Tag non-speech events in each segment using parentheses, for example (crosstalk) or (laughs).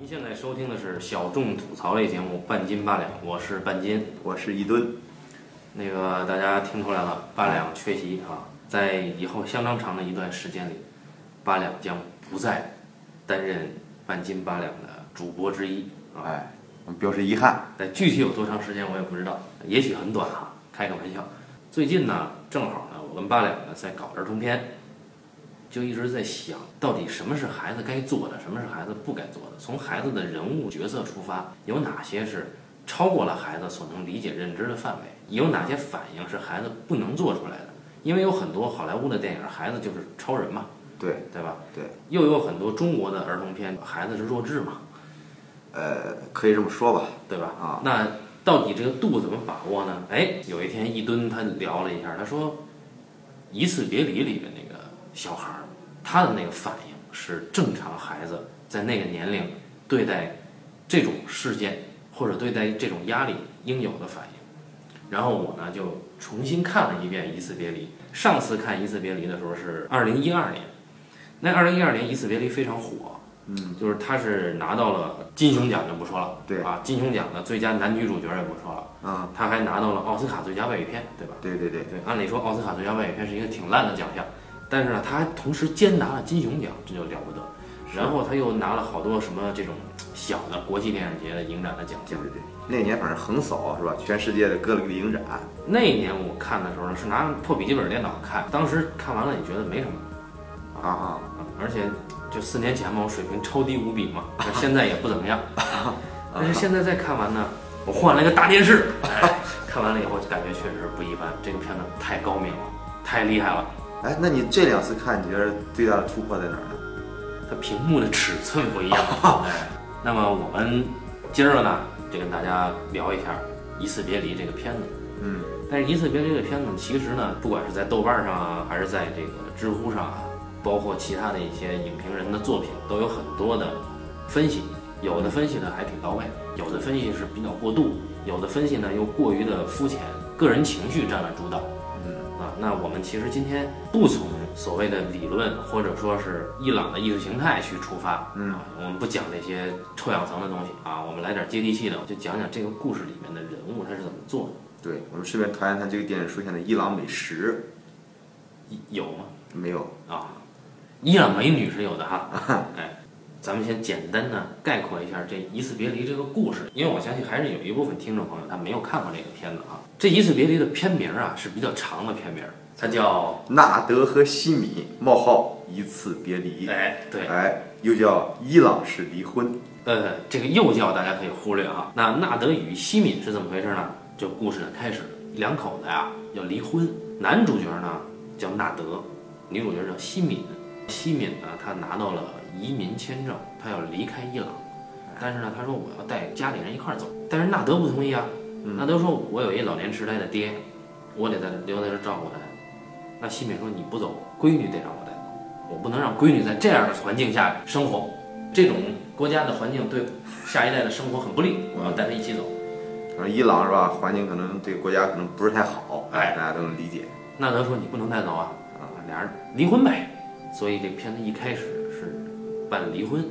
您现在收听的是小众吐槽类节目《半斤八两》，我是半斤。我是一吨，那个大家听出来了，八两缺席啊，在以后相当长的一段时间里，八两将不再担任半斤八两的主播之一啊。哎，我们表示遗憾。但具体有多长时间我也不知道，也许很短哈，开个玩笑。最近呢，正好呢，我跟八两呢在搞儿童片，就一直在想，到底什么是孩子该做的，什么是孩子不该做的。从孩子的人物角色出发，有哪些是超过了孩子所能理解认知的范围？有哪些反应是孩子不能做出来的？因为有很多好莱坞的电影，孩子就是超人嘛，对对吧？对，又有很多中国的儿童片，孩子是弱智嘛，呃，可以这么说吧。对吧？啊，那到底这个度怎么把握呢？哎，有一天一蹲他聊了一下，他说，《一次别离》里的那个小孩儿，他的那个反应是正常孩子在那个年龄对待这种事件或者对待这种压力应有的反应。然后我呢就重新看了一遍《一次别离》，上次看《一次别离》的时候是二零一二年，那二零一二年《一次别离》非常火。嗯，就是他是拿到了金熊奖就不说了，对啊，金熊奖的最佳男女主角也不说了，啊，他还拿到了奥斯卡最佳外语片，对吧？对对对，对，按理说奥斯卡最佳外语片是一个挺烂的奖项，但是呢，他还同时兼拿了金熊奖，这就了不得。然后他又拿了好多什么这种小的国际电影节的影展的奖项。对对对，那年反正横扫是吧？全世界的各个影展。那一年我看的时候呢，是拿破笔记本电脑看，当时看完了也觉得没什么，啊啊，啊而且就四年前嘛，我水平超低无比嘛，那 (laughs) 现在也不怎么样。但是现在再看完呢，我换了一个大电视，哎，看完了以后就感觉确实不一般，这个片子太高明了，太厉害了。哎，那你这两次看，你觉得最大的突破在哪儿呢？它屏幕的尺寸不一样。(laughs) 哎，那么我们今儿呢，就跟大家聊一下《一次别离》这个片子。嗯，但是《一次别离》这个片子，其实呢，不管是在豆瓣上啊，还是在这个知乎上啊，包括其他的一些影评人的作品，都有很多的分析。有的分析呢还挺到位，有的分析是比较过度，有的分析呢又过于的肤浅，个人情绪占了主导。那我们其实今天不从所谓的理论或者说是伊朗的意识形态去出发，嗯啊，我们不讲这些臭氧层的东西啊，我们来点接地气的，就讲讲这个故事里面的人物他是怎么做的，对，我们顺便谈一谈这个电影出现的伊朗美食。有吗？没有，啊，伊朗美女是有的哈，哎，咱们先简单的概括一下这《一次别离》这个故事，因为我相信还是有一部分听众朋友他没有看过这个片子啊。这《一次别离》的片名啊是比较长的片名，它叫纳德和西米冒号一次别离。哎对，哎，又叫伊朗式离婚。呃，这个幼教大家可以忽略哈。那纳德与西敏是怎么回事呢？就故事的开始，两口子呀要离婚，男主角呢叫纳德，女主角叫西敏。西敏呢，她拿到了移民签证，他要离开伊朗，但是呢，他说我要带家里人一块儿走，但是纳德不同意啊。纳德说，我有一老年痴呆的爹，我得在留在这儿照顾他。那西敏说，你不走，闺女得让我带走，我不能让闺女在这样的环境下生活，这种国家的环境对下一代的生活很不利，我要带她一起走。反正伊朗是吧，环境可能对国家可能不是太好，哎大家都能理解。纳德说你不能带走啊，啊，俩人离婚呗。所以这片子一开始是办离婚，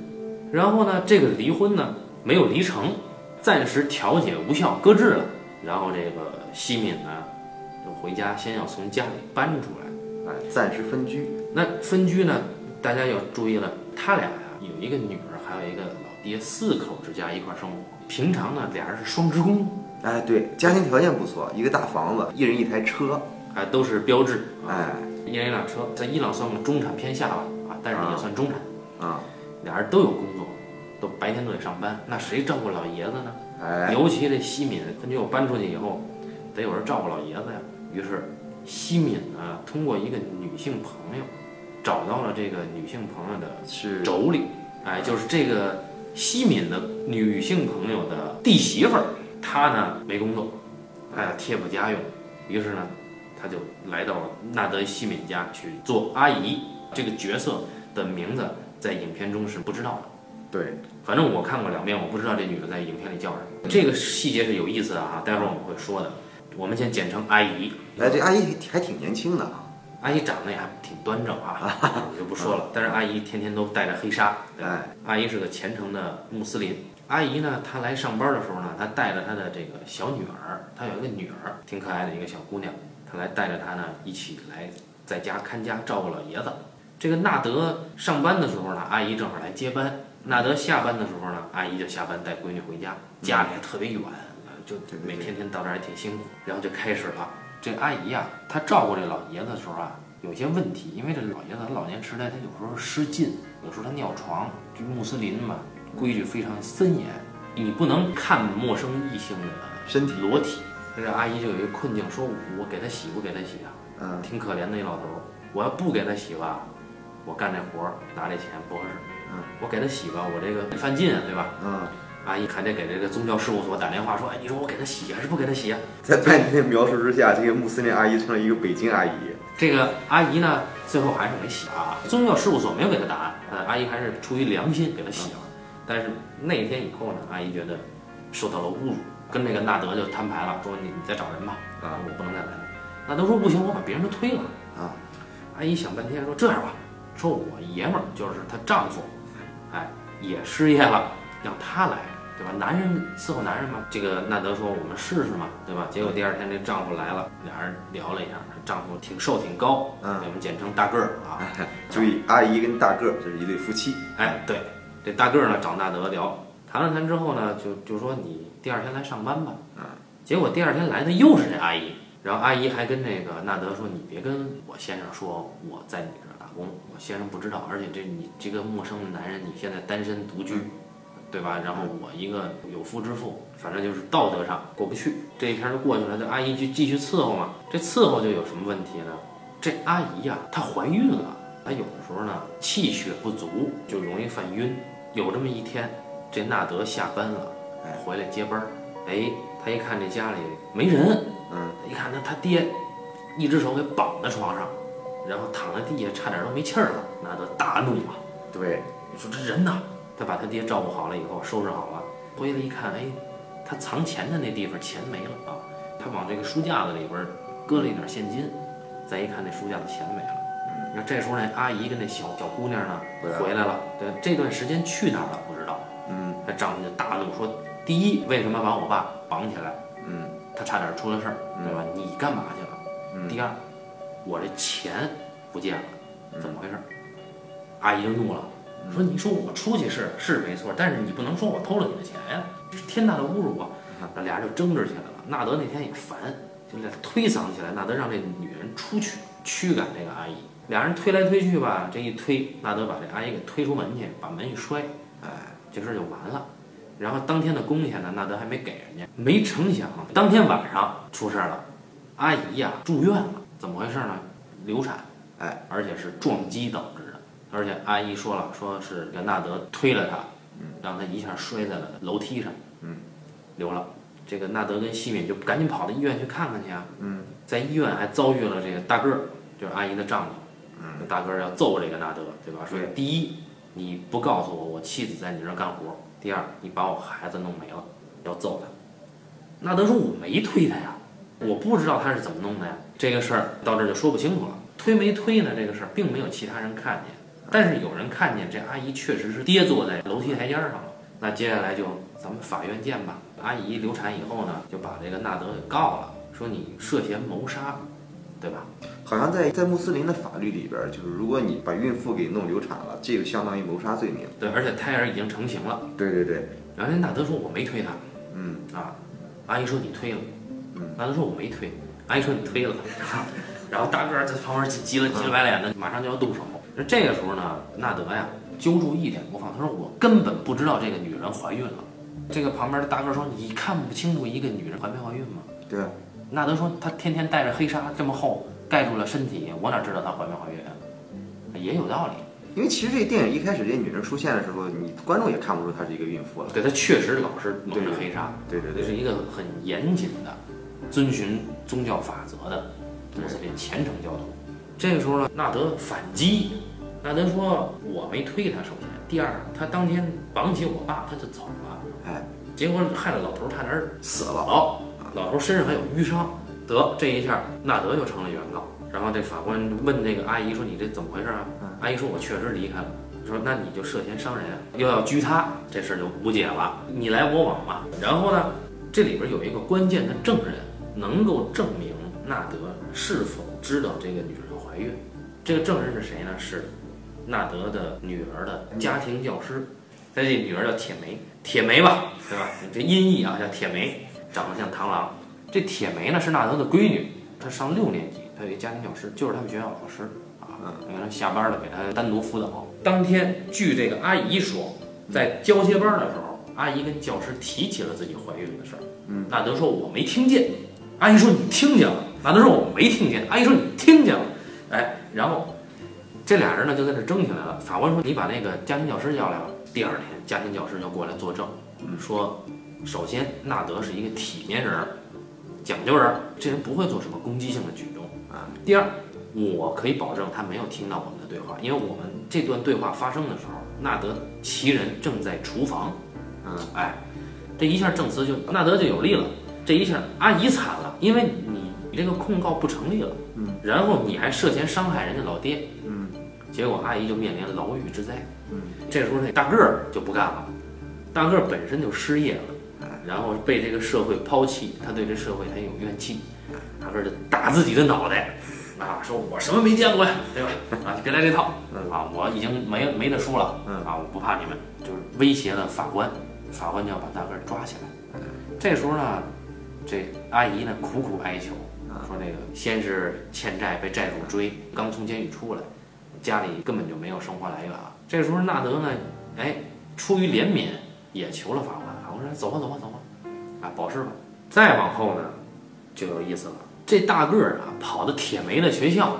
然后呢，这个离婚呢没有离成，暂时调解无效搁置了。然后这个西敏呢就回家，先要从家里搬出来。哎，暂时分居。那分居呢，大家要注意了，他俩呀有一个女儿，还有一个老爹，四口之家一块儿生活。平常呢，俩人是双职工，哎，对，家庭条件不错，一个大房子，一人一台车。哎，都是标志，啊，哎，一人一辆车，在伊朗算个中产偏下吧，啊，但是也算中产。啊，俩人都有工作，都白天都得上班，那谁照顾老爷子呢？哎，尤其这西敏分居后搬出去以后，得有人照顾老爷子呀。于是西敏呢，通过一个女性朋友，找到了这个女性朋友的是妯娌，哎，就是这个西敏的女性朋友的弟媳妇儿，她呢没工作，哎呀贴补家用，于是呢，她就来到纳德西敏家去做阿姨。这个角色的名字在影片中是不知道的。对，反正我看过两遍，我不知道这女的在影片里叫什么。这个细节是有意思的啊，待会儿我们会说的。我们先简称阿姨。哎，这阿姨还挺年轻的啊。阿姨长得也还挺端正啊，我就不说了。但是阿姨天天都带着黑纱，哎，阿姨是个虔诚的穆斯林。阿姨呢，她来上班的时候呢，她带着她的这个小女儿，她有一个女儿，挺可爱的一个小姑娘，她来带着她呢一起来在家看家照顾老爷子。这个纳德上班的时候呢，阿姨正好来接班；纳德下班的时候呢，阿姨就下班带闺女回家，家里还特别远，呃就每天天到这儿还挺辛苦。然后就开始了，这阿姨呀、她照顾这老爷子的时候啊，有些问题，因为这老爷子他老年痴呆，他有时候失禁，有时候他尿床，就穆斯林嘛，规矩非常森严，你不能看陌生异性的身体裸体。这阿姨就有一个困境，说我给他洗不给他洗啊？嗯，挺可怜的一老头儿，我要不给他洗吧，我干这活儿拿这钱不合适。嗯，我给他洗吧，我这个犯禁啊，对吧？嗯，阿姨还得给这个宗教事务所打电话说，哎，你说我给他洗还是不给他洗啊？在半天的描述之下，这个穆斯林阿姨成了一个北京阿姨。这个阿姨呢，最后还是没洗啊。宗教事务所没有给她答案，呃，阿姨还是出于良心给他洗了。但是那一天以后呢，阿姨觉得受到了侮辱，跟那个纳德就摊牌了，说你你再找人吧，啊，我不能再来了。纳德说不行，我把别人都推了。啊，阿姨想半天说这样吧，说我爷们儿就是她丈夫，哎，也失业了，让他来，对吧？男人伺候男人嘛。这个纳德说我们试试嘛，对吧？结果第二天这丈夫来了，俩人聊了一下，丈夫挺瘦挺高，嗯我们简称大个儿啊。注意，阿姨跟大个儿这是一对夫妻。哎，对，这大个儿呢找纳德聊，谈了谈之后呢，就就说你第二天来上班吧。嗯，结果第二天来的又是这阿姨，然后阿姨还跟那个纳德说，你别跟我先生说我在你这儿打工，我先生不知道，而且这你这个陌生的男人，你现在单身独居。对吧？然后我一个有夫之妇，反正就是道德上过不去。这一天就过去了，这阿姨就继续伺候嘛。这伺候就有什么问题呢？这阿姨呀、她怀孕了，她有的时候呢气血不足，就容易犯晕。有这么一天，这纳德下班了，哎回来接班儿，哎，他一看这家里没人，嗯，一看他他爹，一只手给绑在床上，然后躺在地下，差点都没气儿了。那都大怒啊！对，你说这人呢？他把他爹照顾好了以后，收拾好了，回来一看，哎，他藏钱的那地方钱没了啊！他往这个书架子里边搁了一点现金，再一看那书架子钱没了。你看这时候那阿姨跟那小小姑娘呢回来了对，这段时间去哪儿了不知道。嗯他丈夫就大怒说：“第一，为什么把我爸绑起来？嗯他差点出了事儿，对吧？你干嘛去了？嗯第二，我这钱不见了，怎么回事？”阿姨就怒了，说：“你说我出去是是没错，但是你不能说我偷了你的钱呀，这是天大的侮辱啊！”那俩人就争执起来了。纳德那天也烦，就俩推搡起来。纳德让这女人出去驱赶这个阿姨，俩人推来推去吧，这一推，纳德把这阿姨给推出门去，把门一摔，哎，这事儿就完了。然后当天的工钱呢，纳德还没给人家。没成想，当天晚上出事儿了，阿姨呀、住院了，怎么回事呢？流产，哎，而且是撞击导致的。而且阿姨说了，说是袁纳德推了她，让她一下摔在了楼梯上，嗯，流了。这个纳德跟西敏就赶紧跑到医院去看看去啊。嗯，在医院还遭遇了这个大个儿，就是阿姨的丈夫。嗯，大个儿要揍这个纳德，对吧？说对第一，你不告诉我我妻子在你这儿干活；第二，你把我孩子弄没了，要揍他。纳德说我没推他呀，我不知道他是怎么弄的呀。这个事儿到这儿就说不清楚了。推没推呢？这个事儿并没有其他人看见，但是有人看见这阿姨确实是跌坐在楼梯台阶儿上了。那接下来就咱们法院见吧。阿姨流产以后呢，就把这个纳德给告了，说你涉嫌谋杀，对吧？好像在在穆斯林的法律里边儿，就是如果你把孕妇给弄流产了，这个相当于谋杀罪名。对，而且胎儿已经成型了。对对对，然后人纳德说我没推他，嗯啊，阿姨说你推了，嗯，纳德说我没推，阿姨说你推了，然后大个儿在旁边急了急了白脸的，马上就要动手。那这个时候呢，纳德呀揪住一点不放，他说我根本不知道这个女人怀孕了。这个旁边的大个儿说你看不清楚一个女人怀没怀孕吗？对啊，纳德说她天天带着黑纱这么厚盖住了身体，我哪知道她怀没怀孕啊？也有道理，因为其实这个电影一开始这女人出现的时候，你观众也看不出她是一个孕妇了。对她确实老是蒙着黑纱。对对对，这是一个很严谨的、遵循宗教法则的穆斯林虔诚教徒。这个时候呢，纳德反击，纳德说：“我没推他，首先，第二，他当天绑起我爸，他就走了，哎，结果害了老头儿差点儿死死了。了，老头儿身上还有淤伤。得这一下，纳德就成了原告。然后这法官问这个阿姨说：“你这怎么回事啊？”阿姨说：“我确实离开了。”说：“那你就涉嫌伤人，又要拘他，这事儿就无解了，你来我往嘛。”然后呢，这里边有一个关键的证人，能够证明纳德是否知道这个女人怀孕。这个证人是谁呢？是纳德的女儿的家庭教师，他这女儿叫铁梅，铁梅吧，对吧？这音译啊叫铁梅，长得像螳螂。这铁梅呢是纳德的闺女，她上六年级，她有一家庭教师，就是他们学校老师啊，原来下班了给她单独辅导。当天据这个阿姨说，在交接班的时候，阿姨跟教师提起了自己怀孕的事儿。嗯，纳德说我没听见，阿姨说你听见了，纳德说我没听见，阿姨说你听见了，哎，然后这俩人呢就在这争起来了。法官说你把那个家庭教师叫来吧。第二天家庭教师就过来作证，说首先纳德是一个体面人。讲究人，这人不会做什么攻击性的举动啊。第二，我可以保证他没有听到我们的对话，因为我们这段对话发生的时候，纳德其人正在厨房。嗯，哎，这一下证词就纳德就有利了。这一下阿姨惨了，因为你你这个控告不成立了。嗯，然后你还涉嫌伤害人家老爹。嗯，结果阿姨就面临牢狱之灾。嗯，这时候那大个儿就不干了，大个儿本身就失业了。然后被这个社会抛弃，他对这社会他有怨气，大个儿就打自己的脑袋，啊，说我什么没见过呀，对吧？啊，别来这套，啊，我已经没没得说了，啊，我不怕你们，就是威胁了法官，法官就要把大个抓起来。这时候呢，这阿姨呢苦苦哀求，说这个先是欠债被债主追，刚从监狱出来，家里根本就没有生活来源啊。这时候纳德呢，哎，出于怜悯也求了法官。法官说走吧走吧走吧，啊保释吧。再往后呢，就有意思了。这大个儿啊，跑到铁梅的学校，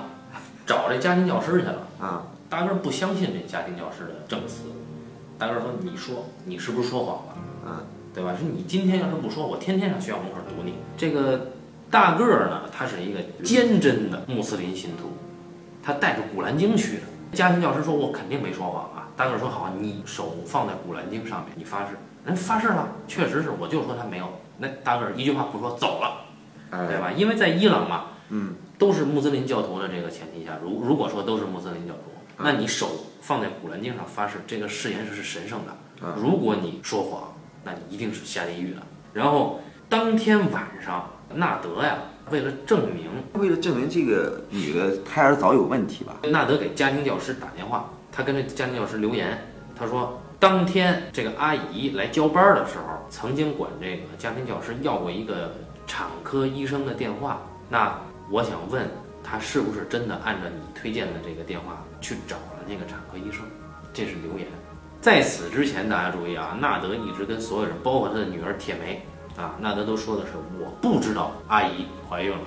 找这家庭教师去了。啊，大个儿不相信这家庭教师的证词。大个儿说：“你说你是不是说谎了？嗯，对吧？说你今天要是不说，我天天上学校门口堵你。”这个大个儿呢，他是一个坚贞的穆斯林信徒，他带着古兰经去的。家庭教师说：“我肯定没说谎啊。”大个儿说：“好，你手放在古兰经上面，你发誓。”人发誓了，确实是，我就说他没有。那大个儿一句话不说走了，对吧？因为在伊朗嘛，嗯，都是穆斯林教徒的这个前提下，如如果说都是穆斯林教徒，那你手放在古兰经上发誓，这个誓言是是神圣的。如果你说谎，那你一定是下地狱的。然后当天晚上，纳德呀，为了证明，为了证明这个女的胎儿早有问题吧，纳德给家庭教师打电话，他跟这家庭教师留言，他说。当天这个阿姨来交班的时候，曾经管这个家庭教师要过一个产科医生的电话。那我想问他是不是真的按照你推荐的这个电话去找了那个产科医生？这是留言。在此之前，大家注意啊，纳德一直跟所有人，包括他的女儿铁梅啊，纳德都说的是我不知道阿姨怀孕了。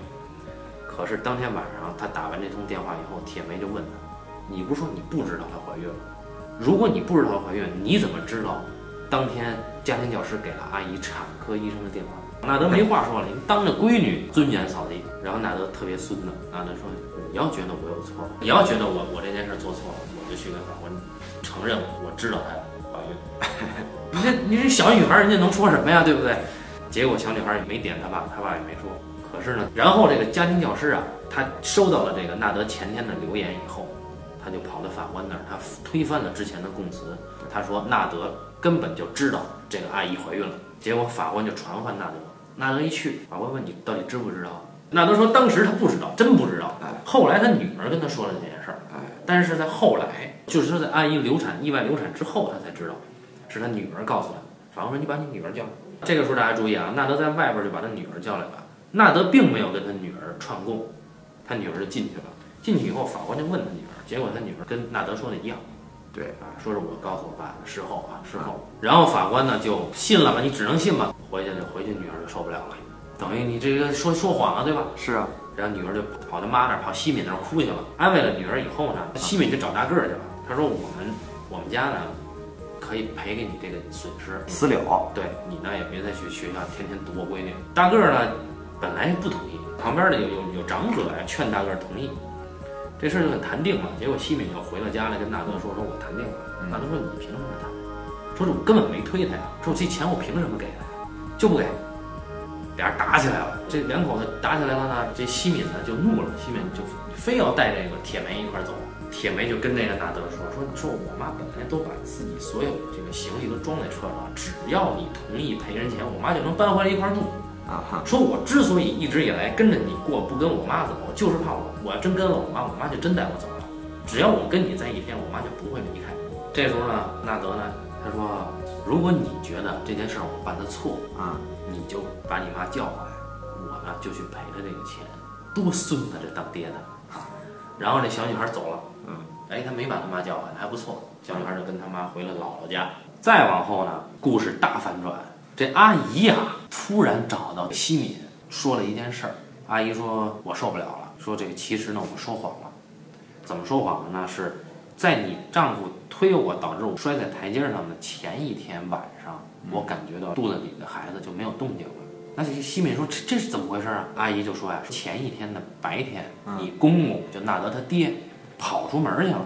可是当天晚上他打完这通电话以后，铁梅就问他：“你不是说你不知道她怀孕了？”如果你不知道怀孕，你怎么知道当天家庭教师给了阿姨产科医生的电话？纳德没话说了，您当着闺女尊严扫地。然后纳德特别孙子，纳德说：“你要觉得我有错，你要觉得我我这件事做错了，我就去跟法官承认我知道她怀孕。(laughs) 你这你这小女孩，人家能说什么呀？对不对？结果小女孩也没点他爸，他爸也没说。可是呢，然后这个家庭教师啊，他收到了这个纳德前天的留言以后。”他就跑到法官那儿，他推翻了之前的供词。他说纳德根本就知道这个阿姨怀孕了。结果法官就传唤纳德，纳德一去，法官问你到底知不知道？纳德说当时他不知道，真不知道。后来他女儿跟他说了这件事儿，但是在后来，就是说在阿姨流产、意外流产之后，他才知道，是他女儿告诉他。法官说你把你女儿叫来。这个时候大家注意啊，纳德在外边就把他女儿叫来了。纳德并没有跟他女儿串供，他女儿就进去了。进去以后，法官就问他女儿。结果他女儿跟纳德说的一样，对啊，说是我告诉我爸的，事后啊，事后。然后法官呢就信了嘛，你只能信嘛。回去就回去，女儿就受不了了，等于你这个说说谎了，对吧？是啊。然后女儿就跑他妈那儿，跑西敏那儿哭去了，安慰了女儿以后呢，西敏就找大个儿去了。他说我们我们家呢可以赔给你这个损失，私了。对你呢也别再去学校天天堵我闺女。大个儿呢本来不同意，旁边呢有有有长者呀劝大个儿同意。这事儿就给谈定了，结果西敏就回到家来跟大哥说：“说我谈定了。”大哥说：“你凭什么谈？说是我根本没推他呀，说我这钱我凭什么给他呀？就不给。”俩人打起来了。这两口子打起来了呢，这西敏呢就怒了，西敏就非要带这个铁梅一块儿走。铁梅就跟那个纳德说说你说，我妈本来都把自己所有的这个行李都装在车上，只要你同意赔人钱，我妈就能搬回来一块儿住。啊哈，说我之所以一直以来跟着你过，不跟我妈走，就是怕我我要真跟了我妈，我妈就真带我走了。只要我跟你在一天，我妈就不会离开。这时候呢，纳德呢，他说，如果你觉得这件事儿我办的错，啊，你就把你妈叫过来，我呢就去赔他这个钱。多孙子这当爹的！然后这小女孩走了，嗯，哎，他没把他妈叫回来，还不错。小女孩就跟他妈回了姥姥家。再往后呢，故事大反转，这阿姨呀、突然找到西敏，说了一件事儿。阿姨说：“我受不了了，说这个其实呢，我说谎了。怎么说谎了呢？是在你丈夫推我导致我摔在台阶上的前一天晚上，我感觉到肚子里的孩子就没有动静了。那这西敏说这这是怎么回事啊？阿姨就说呀，前一天的白天，你公公就纳德他爹跑出门去了。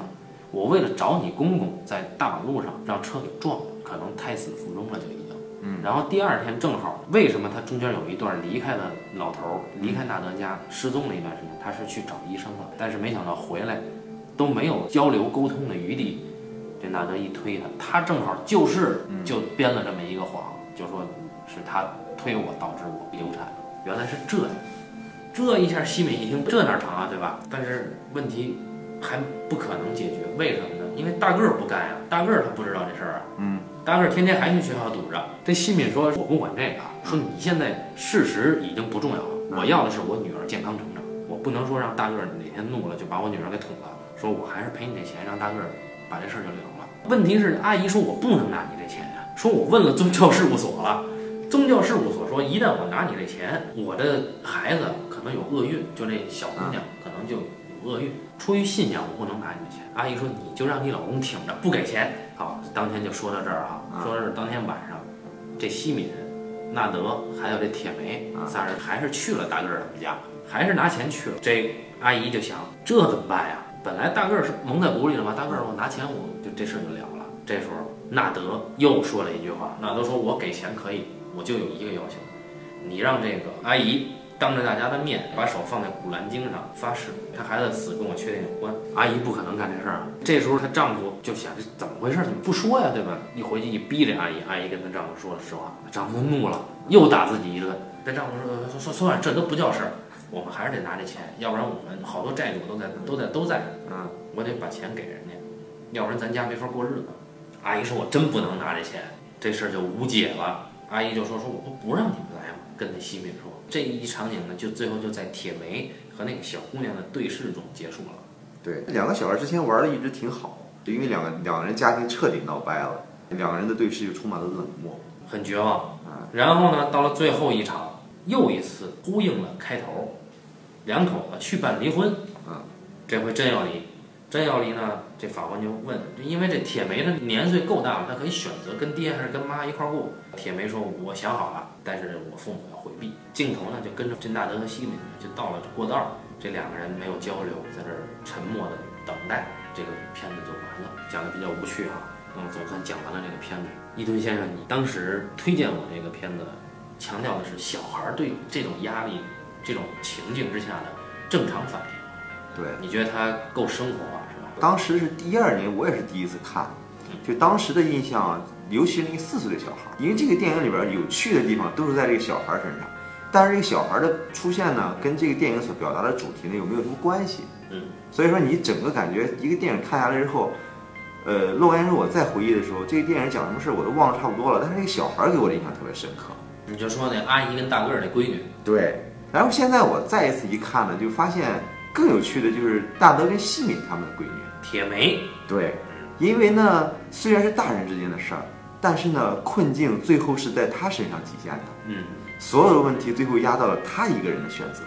我为了找你公公，在大马路上让车给撞了，可能胎死腹中了就已经。嗯，然后第二天正好，为什么他中间有一段离开了老头儿，离开纳德家失踪了一段时间？他是去找医生了，但是没想到回来都没有交流沟通的余地。这纳德一推他，他正好就是就编了这么一个谎，就说是他推我导致我流产，原来是这样。这一下西敏一听，这哪成啊，对吧？但是问题还不可能解决，为什么呢？因为大个儿不干呀，大个儿他不知道这事儿啊。嗯，大个儿天天还去学校堵着。这西敏说：“我不管这个，说你现在事实已经不重要了，我要的是我女儿健康成长，我不能说让大个儿哪天怒了就把我女儿给捅了。说我还是赔你这钱，让大个儿把这事儿就了了。问题是阿姨说我不能拿你这钱呀，说我问了宗教事务所了。”宗教事务所说，一旦我拿你这钱，我的孩子可能有厄运，就这小姑娘可能就有厄运。出于信仰，我不能拿你的钱。阿姨说，你就让你老公挺着，不给钱。好，当天就说到这儿啊，说是当天晚上，这西敏、纳德还有这铁梅仨人还是去了大个儿他们家，还是拿钱去了。这阿姨就想，这怎么办呀？本来大个儿是蒙在鼓里了嘛，大个儿我拿钱我就这事儿就了了。这时候纳德又说了一句话，纳德说，我给钱可以。我就有一个要求，你让这个阿姨当着大家的面把手放在古兰经上发誓，她孩子死跟我确定有关。阿姨不可能干这事儿啊。这时候她丈夫就想，这怎么回事？怎么不说呀？对吧？一回去一逼这阿姨，阿姨跟她丈夫说了实话，丈夫怒了，又打自己一顿。这丈夫说说说算了，这都不叫事儿，我们还是得拿这钱，要不然我们好多债主都在都在都在，嗯，我得把钱给人家，要不然咱家没法过日子。阿姨说，我真不能拿这钱，这事儿就无解了。阿姨就说：“说我不不让你们来嘛。”跟那西敏说，这一场景呢，就最后就在铁梅和那个小姑娘的对视中结束了。对，两个小孩之前玩的一直挺好，就因为两个两个人家庭彻底闹掰了，两个人的对视就充满了冷漠。很绝望啊。然后呢，到了最后一场，又一次呼应了开头，两口子去办离婚。嗯，这回真要离。真要离呢，这法官就问，因为这铁梅的年岁够大了，她可以选择跟爹还是跟妈一块儿过。铁梅说：“我想好了，但是我父母要回避。”镜头呢就跟着甄大德和西敏就到了过道儿，这两个人没有交流，在这儿沉默的等待。这个片子就完了，讲的比较无趣哈。那么总算讲完了这个片子。伊顿先生，你当时推荐我这个片子，强调的是小孩对这种压力、这种情境之下的正常反应。对，你觉得它够生活化是吧？当时是第二年，我也是第一次看，就当时的印象，尤其是那个四岁的小孩，因为这个电影里边有趣的地方都是在这个小孩身上，但是这个小孩的出现呢，跟这个电影所表达的主题呢有没有什么关系？嗯，所以说你整个感觉一个电影看下来之后，呃，洛干说我再回忆的时候，这个电影讲什么事我都忘了差不多了，但是这个小孩给我的印象特别深刻。你就说那阿姨跟大个儿那闺女，对，然后现在我再一次一看呢，就发现更有趣的就是大德跟西敏他们的闺女。铁梅，对，因为呢，虽然是大人之间的事儿，但是呢，困境最后是在他身上体现的，嗯，所有的问题最后压到了他一个人的选择，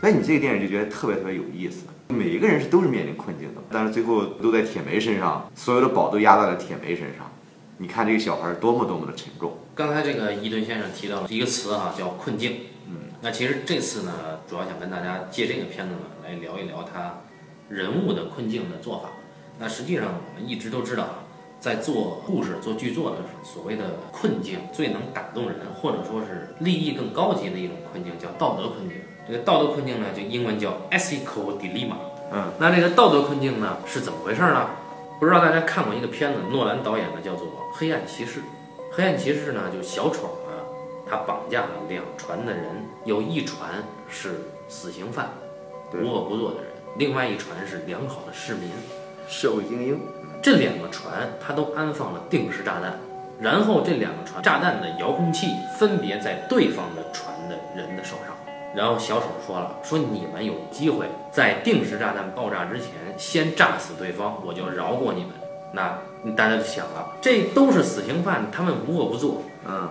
所以你这个电影就觉得特别特别有意思。每一个人是都是面临困境的，但是最后都在铁梅身上，所有的宝都压在了铁梅身上。你看这个小孩多么多么的沉重。刚才这个伊顿先生提到了一个词哈、叫困境。嗯，那其实这次呢，主要想跟大家借这个片子呢来聊一聊他人物的困境的做法。那实际上我们一直都知道啊，在做故事、做剧作的时候，所谓的困境最能打动人，或者说是利益更高级的一种困境，叫道德困境。这个道德困境呢，就英文叫 ethical dilemma。嗯，那这个道德困境呢是怎么回事呢？不知道大家看过一个片子，诺兰导演的叫做《黑暗骑士》。黑暗骑士呢，就小丑啊，他绑架了两船的人，有一船是死刑犯，无恶不作的人，另外一船是良好的市民。社会精英，这两个船它都安放了定时炸弹，然后这两个船炸弹的遥控器分别在对方的船的人的手上。然后小丑说了，说你们有机会在定时炸弹爆炸之前先炸死对方，我就饶过你们。那大家就想了，这都是死刑犯，他们无恶不作，嗯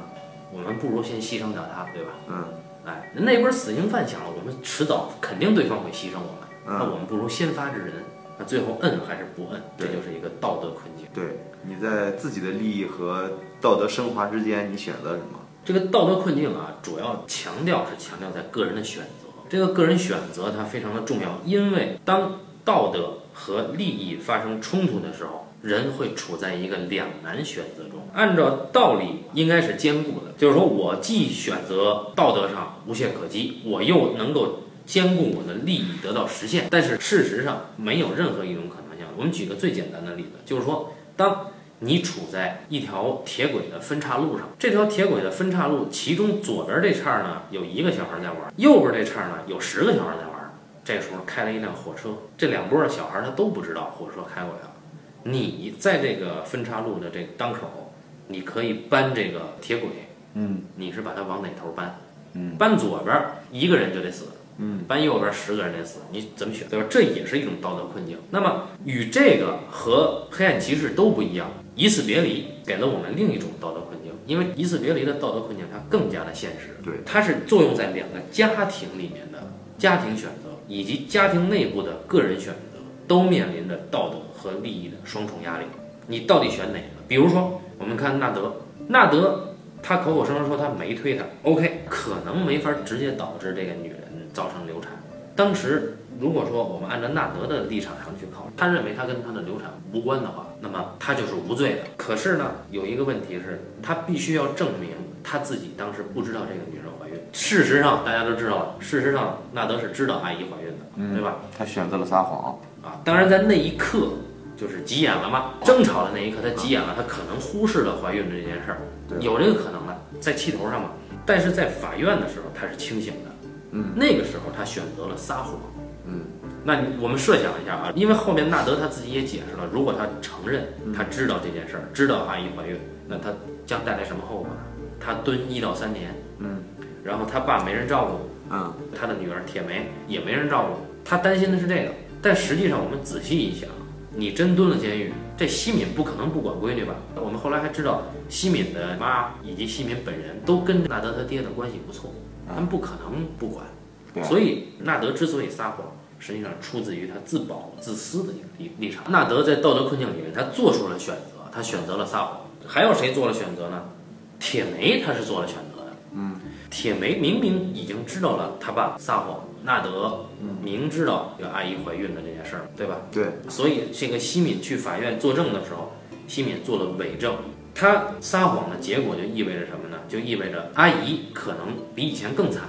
我们不如先牺牲掉他，对吧？嗯哎，那边死刑犯想了，我们迟早肯定对方会牺牲我们，嗯那我们不如先发制人。那最后摁还是不摁，这就是一个道德困境。对，你在自己的利益和道德升华之间，你选择什么？这个道德困境啊，主要强调是强调在个人的选择。这个个人选择它非常的重要，因为当道德和利益发生冲突的时候，人会处在一个两难选择中。按照道理应该是兼顾的，就是说我既选择道德上无懈可击，我又能够兼顾我的利益得到实现。但是事实上没有任何一种可能性。我们举个最简单的例子，就是说当你处在一条铁轨的分岔路上，这条铁轨的分岔路，其中左边这岔呢有一个小孩在玩，右边这岔呢有十个小孩在玩。这时候开了一辆火车，这两拨的小孩他都不知道火车开过来了。你在这个分岔路的这个当口，你可以搬这个铁轨，嗯你是把它往哪头搬？嗯搬左边一个人就得死，嗯班右边十个人得死，你怎么选？对吧？这也是一种道德困境。那么与这个和黑暗骑士都不一样，以死别离给了我们另一种道德困境，因为以死别离的道德困境它更加的现实，对它是作用在两个家庭里面的家庭选择以及家庭内部的个人选择，都面临着道德和利益的双重压力。你到底选哪个？比如说，我们看纳德，纳德他口口声声说他没推她，OK，可能没法直接导致这个女人造成流产。当时如果说我们按照纳德的立场上去考虑，他认为他跟他的流产无关的话，那么他就是无罪的。可是呢，有一个问题是，他必须要证明他自己当时不知道这个女人怀孕。事实上，大家都知道了，事实上纳德是知道阿姨怀孕的，对吧？他选择了撒谎。啊，当然在那一刻就是急眼了嘛，争吵的那一刻他急眼了，他可能忽视了怀孕的这件事儿，有这个可能的，在气头上嘛。但是在法院的时候他是清醒的，嗯，那个时候他选择了撒谎，嗯，那我们设想一下啊，因为后面纳德他自己也解释了，如果他承认他知道这件事儿，知道阿姨怀孕，那他将带来什么后果呢？他蹲一到三年，嗯，然后他爸没人照顾，嗯他的女儿铁梅也没人照顾，他担心的是这个。但实际上，我们仔细一想，你真蹲了监狱，这西敏不可能不管闺女吧？我们后来还知道，西敏的妈以及西敏本人都跟纳德他爹的关系不错，他们不可能不管。所以纳德之所以撒谎，实际上出自于他自保、自私的一个立立场。纳德在道德困境里面，他做出了选择，他选择了撒谎。还有谁做了选择呢？铁梅他是做了选择的。嗯，铁梅明明已经知道了他爸撒谎，纳德明知道这个阿姨怀孕的这件事儿，对吧？对，所以这个西敏去法院作证的时候，西敏做了伪证。他撒谎的结果就意味着什么呢？就意味着阿姨可能比以前更惨。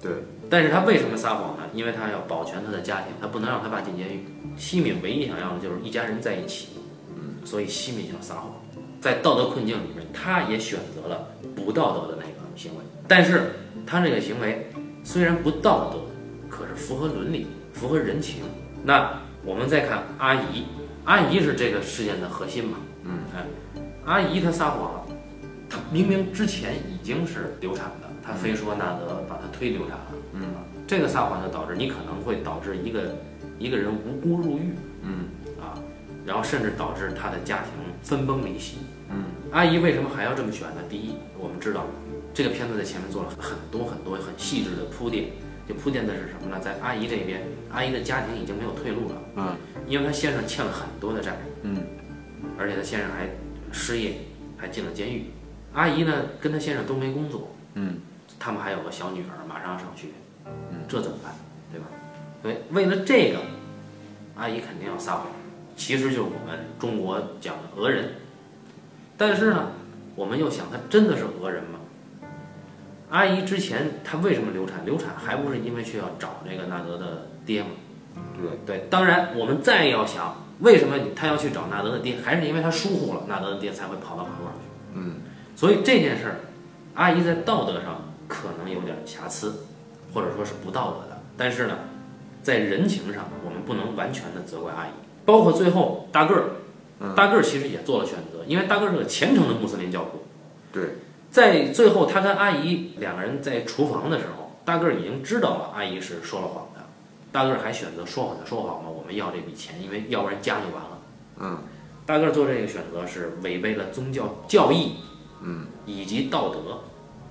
对，但是他为什么撒谎呢？因为他要保全他的家庭，他不能让他爸进监狱。西敏唯一想要的就是一家人在一起，嗯，所以西敏想撒谎，在道德困境里面，他也选择了不道德的那个行为。但是他这个行为虽然不道德，可是符合伦理，符合人情。那我们再看阿姨，阿姨是这个事件的核心嘛？嗯，哎，阿姨她撒谎了，她明明之前已经是流产的，她非说纳德把她推流产了。嗯，这个撒谎就导致你可能会导致一个一个人无辜入狱嗯啊，然后甚至导致他的家庭分崩离析。嗯，阿姨为什么还要这么选呢？第一，我们知道这个片子在前面做了很多很多很细致的铺垫，就铺垫的是什么呢？在阿姨这边，阿姨的家庭已经没有退路了，嗯因为她先生欠了很多的债，嗯而且她先生还失业，还进了监狱。阿姨呢，跟她先生都没工作，嗯他们还有个小女儿，马上要上学，嗯，这怎么办，对吧？所以为了这个，阿姨肯定要撒谎，其实就是我们中国讲的讹人，但是呢，我们又想，她真的是讹人吗？阿姨之前她为什么流产？流产还不是因为去要找这个纳德的爹吗？对对，当然我们再要想，为什么她要去找纳德的爹，还是因为她疏忽了，纳德的爹才会跑到马路上去。嗯，所以这件事儿，阿姨在道德上可能有点瑕疵，或者说是不道德的。但是呢，在人情上，我们不能完全的责怪阿姨。包括最后大个儿，大个儿其实也做了选择，因为大个儿是个虔诚的穆斯林教徒。对，在最后，他跟阿姨两个人在厨房的时候，大个儿已经知道了阿姨是说了谎的。大个儿还选择说谎的说谎嘛，我们要这笔钱，因为要不然家就完了。嗯，大个儿做这个选择是违背了宗教教义，嗯，以及道德，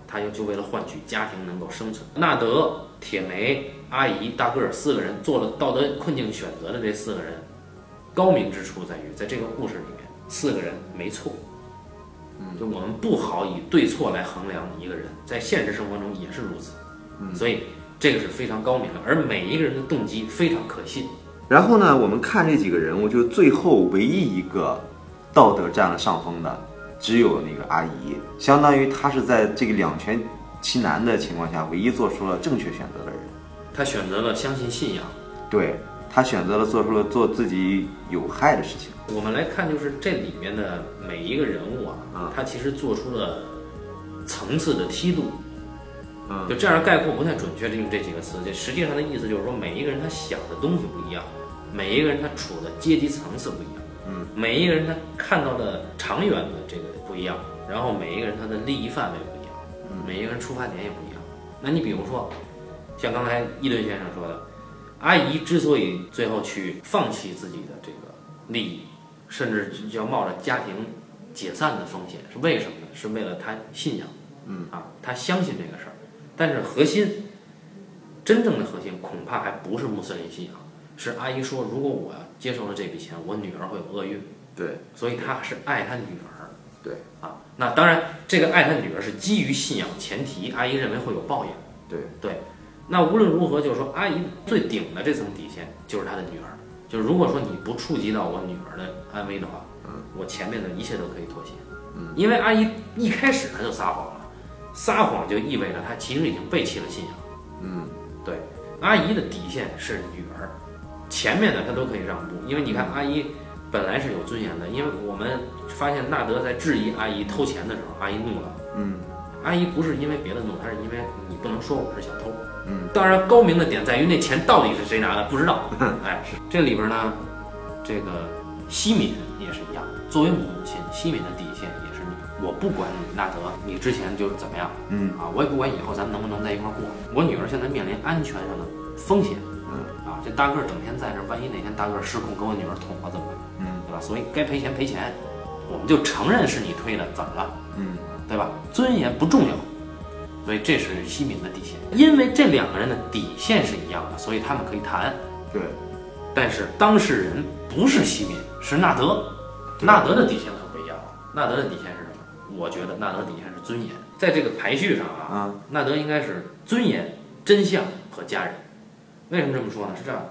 他又就为了换取家庭能够生存。纳德、铁梅、阿姨、大个儿四个人做了道德困境选择的这四个人，高明之处在于，在这个故事里面，四个人没错。嗯，就我们不好以对错来衡量一个人，在现实生活中也是如此。嗯，所以这个是非常高明的，而每一个人的动机非常可信。然后呢，我们看这几个人物，就最后唯一一个道德占了上风的，只有那个阿姨，相当于她是在这个两全其难的情况下，唯一做出了正确选择的人。她选择了相信信仰。对她选择了做出了做自己有害的事情。我们来看，就是这里面的每一个人物啊，啊他其实做出了层次的梯度。嗯就这样概括不太准确的用这几个词，这实际上的意思就是说，每一个人他想的东西不一样，每一个人他处的阶级层次不一样，嗯，每一个人他看到的长远的这个不一样，然后每一个人他的利益范围不一样，嗯每一个人出发点也不一样。那你比如说，像刚才伊顿先生说的，阿姨之所以最后去放弃自己的这个利益，甚至就要冒着家庭解散的风险，是为什么呢？是为了他信仰，嗯啊，他相信这个事儿。但是核心，真正的核心恐怕还不是穆斯林信仰，是阿姨说，如果我接受了这笔钱，我女儿会有厄运，对所以他是爱他女儿。对啊，那当然，这个爱他女儿是基于信仰前提，阿姨认为会有报应。对对，那无论如何，就是说，阿姨最顶的这层底线就是她的女儿。就是如果说你不触及到我女儿的安危的话，嗯，我前面的一切都可以妥协。嗯，因为阿姨一开始她就撒谎了，撒谎就意味着她其实已经背弃了信仰。嗯对，阿姨的底线是女儿，前面的她都可以让步，因为你看阿姨本来是有尊严的，因为我们发现纳德在质疑阿姨偷钱的时候，阿姨怒了。嗯阿姨不是因为别的怒，她是因为你不能说我是小偷。嗯，当然高明的点在于那钱到底是谁拿的不知道。哎，这里边呢，这个西敏也是一样，作为母亲，西敏的底线也是你，我不管你纳德，你之前就是怎么样嗯啊，我也不管以后咱们能不能在一块儿过。我女儿现在面临安全上的风险，嗯啊，这大个儿整天在这儿，万一哪天大个儿失控跟我女儿捅了怎么办？嗯对吧？所以该赔钱赔钱，我们就承认是你推的，怎么了？嗯对吧？尊严不重要，所以这是西敏的底线。因为这两个人的底线是一样的，所以他们可以谈。对但是当事人不是西敏，是纳德。纳德的底线可不一样了。纳德的底线是什么？我觉得纳德底线是尊严。在这个排序上啊，啊纳德应该是尊严、真相和家人。为什么这么说呢？是这样的。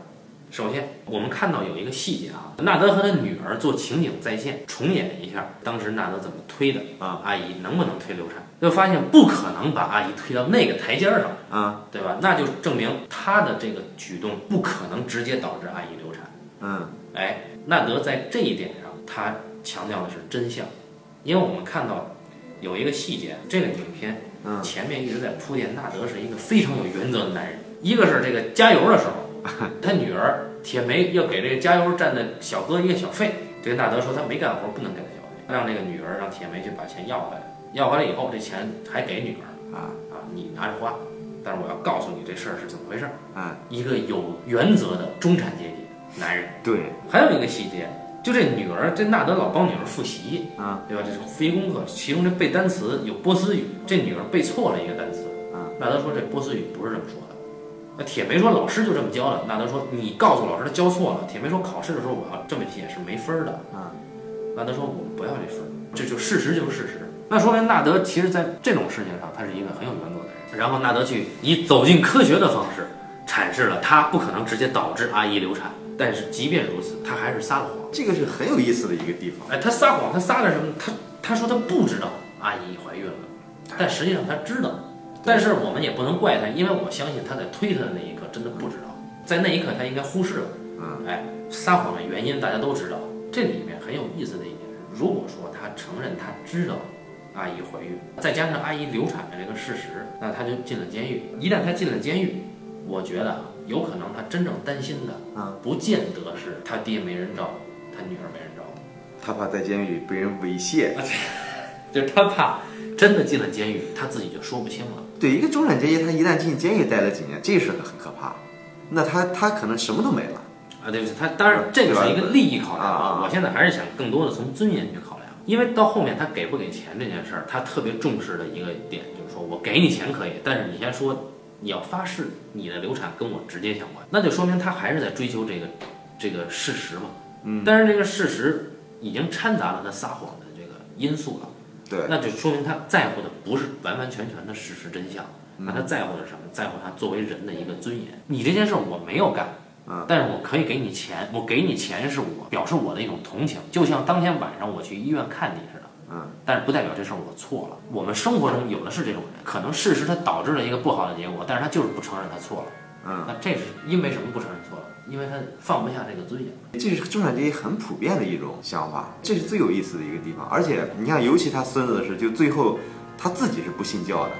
首先，我们看到有一个细节啊，纳德和他女儿做情景再现，重演一下当时纳德怎么推的啊，阿姨能不能推流产，就发现不可能把阿姨推到那个台阶儿上，啊对吧？那就证明他的这个举动不可能直接导致阿姨流产。嗯哎，纳德在这一点上，他强调的是真相，因为我们看到有一个细节，这个影片嗯前面一直在铺垫纳德是一个非常有原则的男人。一个是这个加油的时候，(laughs) 他女儿铁梅要给这个加油站的小哥一个小费，这个纳德说他没干活，不能给他小费，让这个女儿让铁梅去把钱要回来。要回来以后，这钱还给女儿啊啊，你拿着花。但是我要告诉你这事儿是怎么回事儿。啊，一个有原则的中产阶级男人。对还有一个细节，就这女儿，这纳德老帮女儿复习，啊对吧？这是复习功课，其中这背单词有波斯语，这女儿背错了一个单词。啊，纳德说这波斯语不是这么说的。那铁梅说老师就这么教的。纳德说你告诉老师他教错了。铁梅说考试的时候我要这么写是没分儿的。啊，纳德说我们不要这分儿，这就事实就是事实。那说明纳德其实在这种事情上他是一个很有原则的人。然后纳德去以走进科学的方式阐释了他不可能直接导致阿姨流产，但是即便如此，他还是撒了谎。这个是很有意思的一个地方。哎，他撒谎，他撒的什么？他他说他不知道阿姨怀孕了，但实际上他知道。但是我们也不能怪他，因为我相信他在推他的那一刻真的不知道，在那一刻他应该忽视了。嗯，哎，撒谎的原因大家都知道。这里面很有意思的一点是，如果说他承认他知道阿姨怀孕，再加上阿姨流产的这个事实，那他就进了监狱。一旦他进了监狱，我觉得啊，有可能他真正担心的，啊，不见得是他爹没人照顾，他女儿没人照顾。他怕在监狱里被人猥亵。(laughs) 就是他怕真的进了监狱，他自己就说不清了。对一个中产阶级，他一旦进监狱待了几年，这事儿很可怕。那他他可能什么都没了。啊，对不起，他当然这个是一个利益考量啊我现在还是想更多的从尊严去考量，因为到后面他给不给钱这件事儿，他特别重视的一个点就是说我给你钱可以，但是你先说你要发誓你的流产跟我直接相关，那就说明他还是在追求这个这个事实嘛。嗯，但是这个事实已经掺杂了他撒谎的这个因素了。对，那就说明他在乎的不是完完全全的事实真相，嗯那他在乎的是什么？在乎他作为人的一个尊严。你这件事儿我没有干，嗯但是我可以给你钱，我给你钱是我表示我的一种同情，就像当天晚上我去医院看你似的。嗯，但是不代表这事儿我错了。我们生活中有的是这种人，可能事实他导致了一个不好的结果，但是他就是不承认他错了。嗯，那这是因为什么不承认错了？因为他放不下这个尊严。这是中产阶级很普遍的一种想法，这是最有意思的一个地方。而且你看，尤其他孙子的是，就最后他自己是不信教的，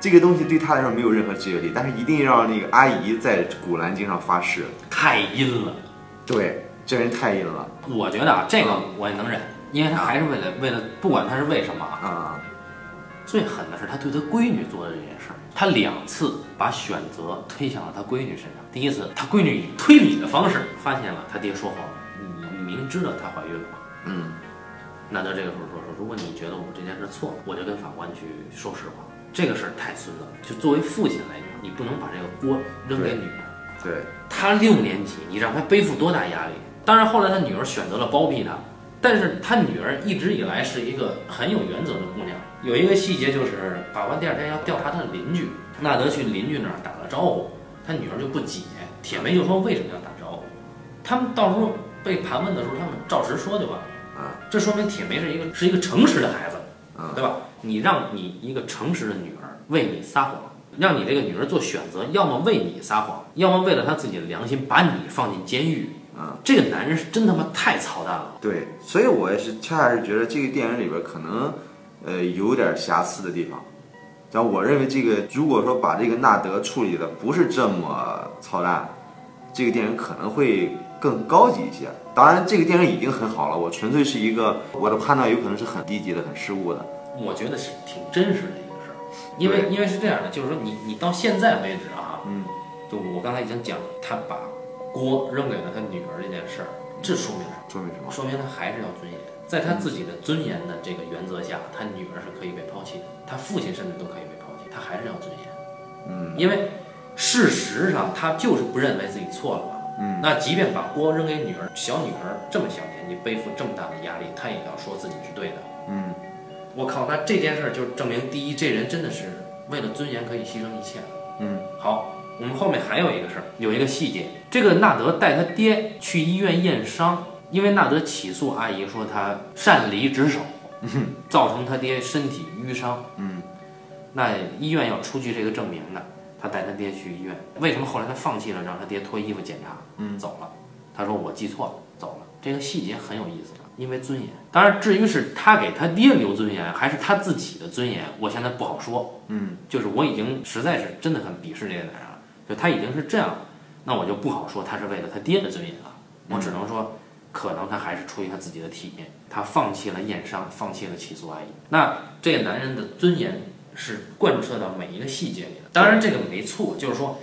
这个东西对他来说没有任何制约力，但是一定要让那个阿姨在《古兰经》上发誓。太阴了。对，这人太阴了我觉得啊，这个我也能忍，因为他还是为了为了，不管他是为什么啊，啊！最狠的是他对他闺女做的这件事儿，他两次把选择推向了他闺女身上。第一次，他闺女以推理的方式发现了他爹说谎，你你明知道她怀孕了吗？嗯，难道这个时候说说，如果你觉得我这件事错了，我就跟法官去说实话。这个事儿太孙子了，就作为父亲来讲，你不能把这个锅扔给女儿。对，他六年级，你让他背负多大压力？当然，后来他女儿选择了包庇他，但是他女儿一直以来是一个很有原则的姑娘。有一个细节就是，法官第二天要调查他的邻居，纳德去邻居那儿打了招呼，他女儿就不解，铁梅就说为什么要打招呼？他们到时候被盘问的时候，他们照实说就完了。啊，这说明铁梅是一个是一个诚实的孩子，啊对吧？你让你一个诚实的女儿为你撒谎，让你这个女儿做选择，要么为你撒谎，要么为了她自己的良心把你放进监狱。啊，这个男人是真他妈太操蛋了。对，所以我也是恰恰是觉得这个电影里边可能，呃，有点瑕疵的地方。但我认为这个如果说把这个纳德处理的不是这么操蛋，这个电影可能会更高级一些。当然，这个电影已经很好了，我纯粹是一个我的判断有可能是很低级的、很失误的。我觉得是挺真实的一个事儿，因为因为是这样的，就是说你你到现在为止啊，嗯，就我刚才已经讲，他把锅扔给了他女儿这件事儿，这说明什么？说明什么？说明他还是要尊严，在他自己的尊严的这个原则下，他女儿是可以被抛弃的，他父亲甚至都可以被抛弃，他还是要尊严。嗯，因为事实上他就是不认为自己错了嘛。嗯，那即便把锅扔给女儿，小女儿这么小年纪背负这么大的压力，他也要说自己是对的。嗯，我靠，那这件事儿就证明，第一，这人真的是为了尊严可以牺牲一切。嗯，好，我们后面还有一个事儿，有一个细节，这个纳德带他爹去医院验伤，因为纳德起诉阿姨说他擅离职守，造成他爹身体淤伤。嗯，那医院要出具这个证明的，他带他爹去医院。为什么后来他放弃了让他爹脱衣服检查？嗯，走了。他说我记错了，走了。这个细节很有意思，因为尊严。当然，至于是他给他爹留尊严，还是他自己的尊严，我现在不好说。嗯，就是我已经实在是真的很鄙视这个男人了，就他已经是这样了，那我就不好说他是为了他爹的尊严了。我只能说，可能他还是出于他自己的体面，他放弃了验伤，放弃了起诉阿姨。那这个男人的尊严是贯彻到每一个细节里的。当然，这个没错，就是说。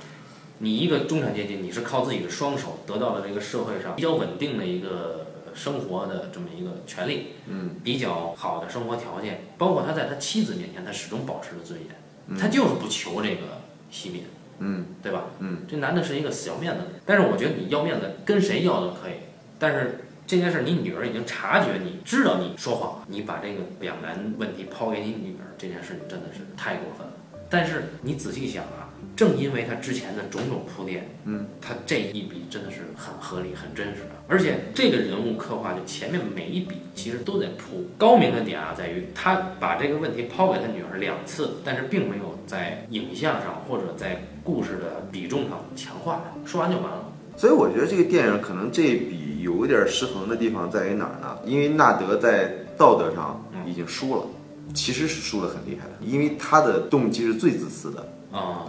你一个中产阶级，你是靠自己的双手得到了这个社会上比较稳定的一个生活的这么一个权利，嗯，比较好的生活条件，包括他在他妻子面前，他始终保持着尊严，嗯他就是不求这个熄灭，嗯，对吧？嗯，这男的是一个死要面子的人，但是我觉得你要面子跟谁要都可以，但是这件事你女儿已经察觉，你知道你说谎，你把这个两难问题抛给你女儿，这件事你真的是太过分了。但是你仔细想啊，正因为他之前的种种铺垫，嗯，他这一笔真的是很合理、很真实的。而且这个人物刻画，就前面每一笔其实都在铺。高明的点啊，在于他把这个问题抛给他女儿两次，但是并没有在影像上或者在故事的比重上强化，说完就完了。所以我觉得这个电影可能这一笔有一点失衡的地方在于哪儿呢？因为纳德在道德上已经输了，其实是输得很厉害的，因为他的动机是最自私的。啊、